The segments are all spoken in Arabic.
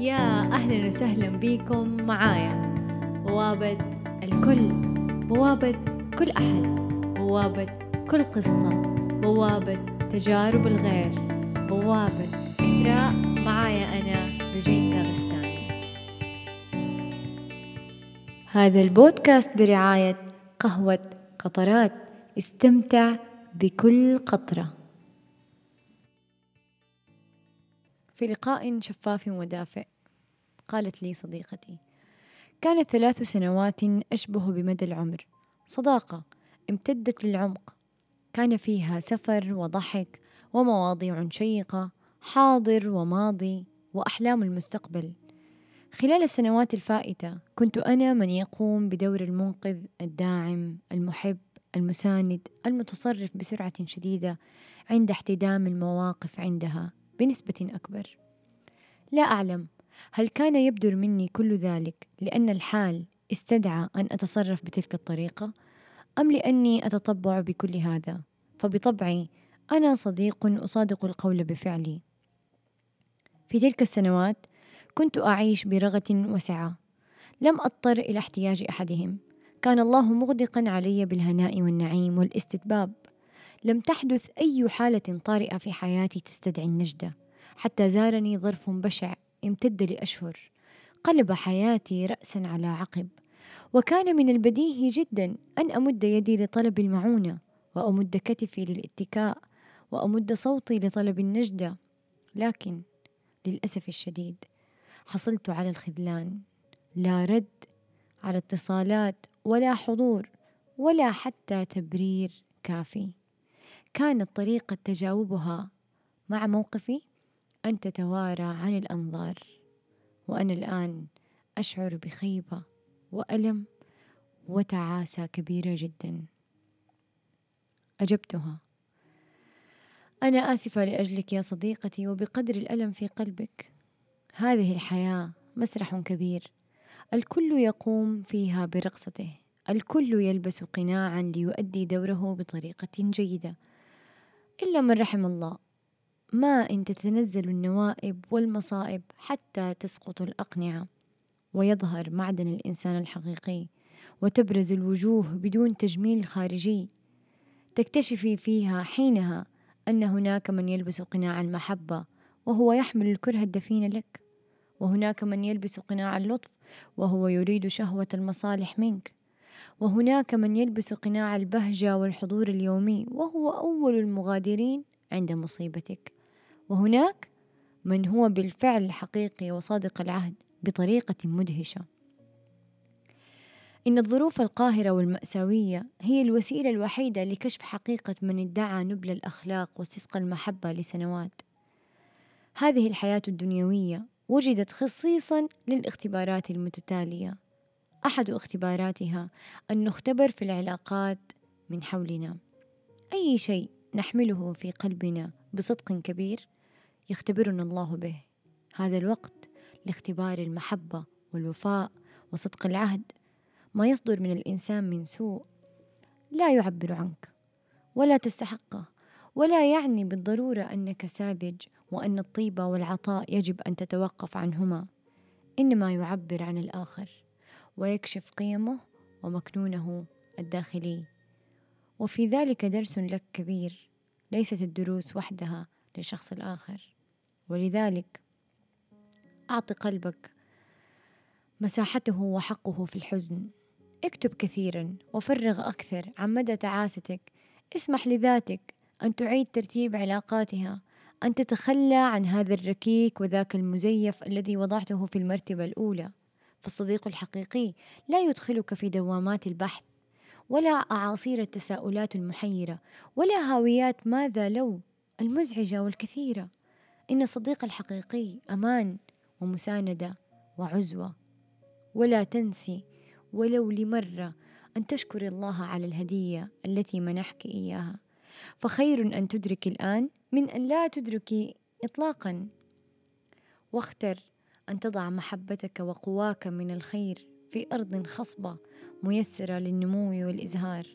يا أهلا وسهلا بكم معايا. بوابة الكل بوابة كل أحد بوابة كل قصة بوابة تجارب الغير بوابة إثراء معايا أنا رجيتا غستاني هذا البودكاست برعاية قهوة قطرات استمتع بكل قطرة. في لقاء شفاف ودافئ قالت لي صديقتي. كانت ثلاث سنوات أشبه بمدى العمر. صداقة امتدت للعمق. كان فيها سفر وضحك ومواضيع شيقة حاضر وماضي وأحلام المستقبل. خلال السنوات الفائتة كنت أنا من يقوم بدور المنقذ الداعم المحب المساند المتصرف بسرعة شديدة عند احتدام المواقف عندها. بنسبة أكبر. لا أعلم هل كان يبدر مني كل ذلك لأن الحال استدعى أن أتصرف بتلك الطريقة أم لأني أتطبع بكل هذا؟ فبطبعي أنا صديق أصادق القول بفعلي. في تلك السنوات كنت أعيش برغة وسعة. لم أضطر إلى احتياج أحدهم. كان الله مغدقا علي بالهناء والنعيم والاستتباب. لم تحدث أي حالة طارئة في حياتي تستدعي النجدة حتى زارني ظرف بشع امتد لأشهر. قلب حياتي رأسا على عقب. وكان من البديهي جدا أن أمد يدي لطلب المعونة وأمد كتفي للاتكاء وأمد صوتي لطلب النجدة. لكن للأسف الشديد حصلت على الخذلان. لا رد على اتصالات ولا حضور ولا حتى تبرير كافي. كانت طريقة تجاوبها مع موقفي؟ أن تتوارى عن الأنظار وأنا الآن أشعر بخيبة وألم وتعاسة كبيرة جدا. أجبتها. أنا آسفة لأجلك يا صديقتي وبقدر الألم في قلبك. هذه الحياة مسرح كبير. الكل يقوم فيها برقصته. الكل يلبس قناعا ليؤدي دوره بطريقة جيدة. إلا من رحم الله. ما إن تتنزل النوائب والمصائب حتى تسقط الأقنعة. ويظهر معدن الإنسان الحقيقي. وتبرز الوجوه بدون تجميل خارجي. تكتشفي فيها حينها أن هناك من يلبس قناع المحبة وهو يحمل الكره الدفين لك. وهناك من يلبس قناع اللطف وهو يريد شهوة المصالح منك. وهناك من يلبس قناع البهجة والحضور اليومي وهو أول المغادرين عند مصيبتك. وهناك من هو بالفعل حقيقي وصادق العهد بطريقة مدهشة. إن الظروف القاهرة والمأساوية هي الوسيلة الوحيدة لكشف حقيقة من ادعى نبل الأخلاق وصدق المحبة لسنوات. هذه الحياة الدنيوية وجدت خصيصا للاختبارات المتتالية. أحد اختباراتها أن نختبر في العلاقات من حولنا. أي شيء نحمله في قلبنا بصدق كبير يختبرنا الله به. هذا الوقت لاختبار المحبة والوفاء وصدق العهد. ما يصدر من الإنسان من سوء لا يعبر عنك ولا تستحقه ولا يعني بالضرورة أنك ساذج وأن الطيبة والعطاء يجب أن تتوقف عنهما. إنما يعبر عن الآخر. ويكشف قيمه ومكنونه الداخلي. وفي ذلك درس لك كبير ليست الدروس وحدها للشخص الآخر. ولذلك أعط قلبك مساحته وحقه في الحزن. اكتب كثيرا وفرغ أكثر عن مدى تعاستك. اسمح لذاتك أن تعيد ترتيب علاقاتها أن تتخلى عن هذا الركيك وذاك المزيف الذي وضعته في المرتبة الأولى. فالصديق الحقيقي لا يدخلك في دوامات البحث ولا أعاصير التساؤلات المحيرة ولا هاويات ماذا لو المزعجة والكثيرة. إن الصديق الحقيقي أمان ومساندة وعزوة. ولا تنسي ولو لمرة أن تشكر الله على الهدية التي منحك إياها. فخير أن تدرك الآن من أن لا تدركي إطلاقا. واختر. أن تضع محبتك وقواك من الخير في أرض خصبة ميسرة للنمو والإزهار.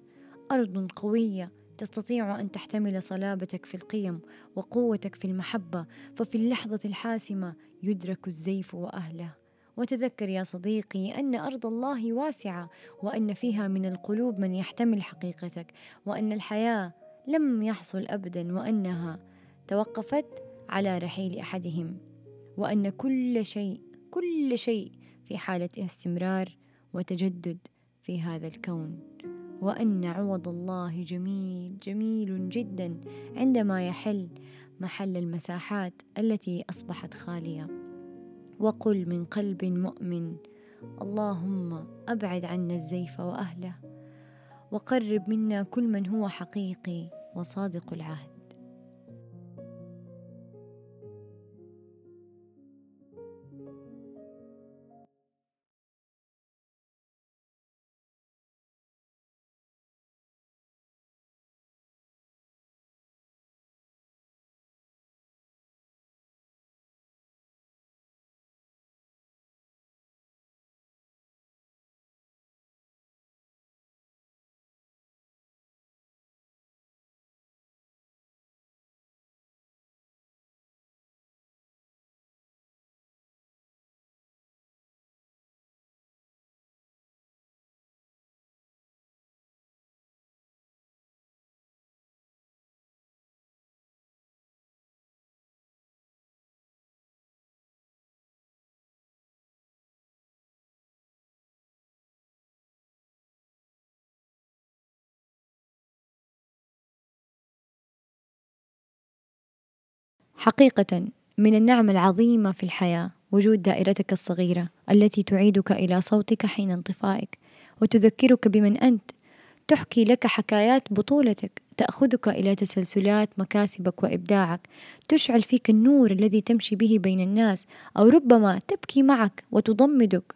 أرض قوية تستطيع أن تحتمل صلابتك في القيم وقوتك في المحبة ففي اللحظة الحاسمة يدرك الزيف وأهله. وتذكر يا صديقي أن أرض الله واسعة وأن فيها من القلوب من يحتمل حقيقتك وأن الحياة لم يحصل أبدا وأنها توقفت على رحيل أحدهم. وأن كل شيء كل شيء في حالة استمرار وتجدد في هذا الكون. وأن عوض الله جميل جميل جدا عندما يحل محل المساحات التي أصبحت خالية. وقل من قلب مؤمن اللهم أبعد عنا الزيف وأهله. وقرب منا كل من هو حقيقي وصادق العهد. حقيقة من النعم العظيمة في الحياة وجود دائرتك الصغيرة التي تعيدك إلى صوتك حين انطفائك وتذكرك بمن أنت تحكي لك حكايات بطولتك تأخذك إلى تسلسلات مكاسبك وإبداعك تشعل فيك النور الذي تمشي به بين الناس أو ربما تبكي معك وتضمدك.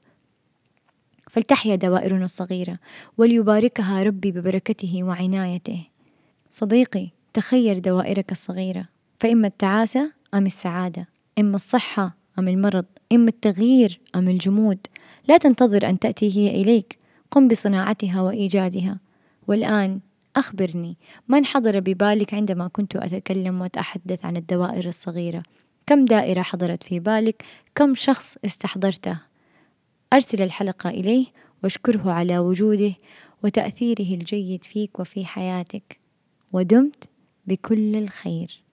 فلتحيا دوائرنا الصغيرة وليباركها ربي ببركته وعنايته. صديقي تخير دوائرك الصغيرة. فإما التعاسة أم السعادة إما الصحة أم المرض إما التغيير أم الجمود. لا تنتظر أن تأتي هي إليك قم بصناعتها وإيجادها. والآن أخبرني من حضر ببالك عندما كنت أتكلم وأتحدث عن الدوائر الصغيرة؟ كم دائرة حضرت في بالك؟ كم شخص استحضرته؟ أرسل الحلقة إليه واشكره على وجوده وتأثيره الجيد فيك وفي حياتك. ودمت بكل الخير.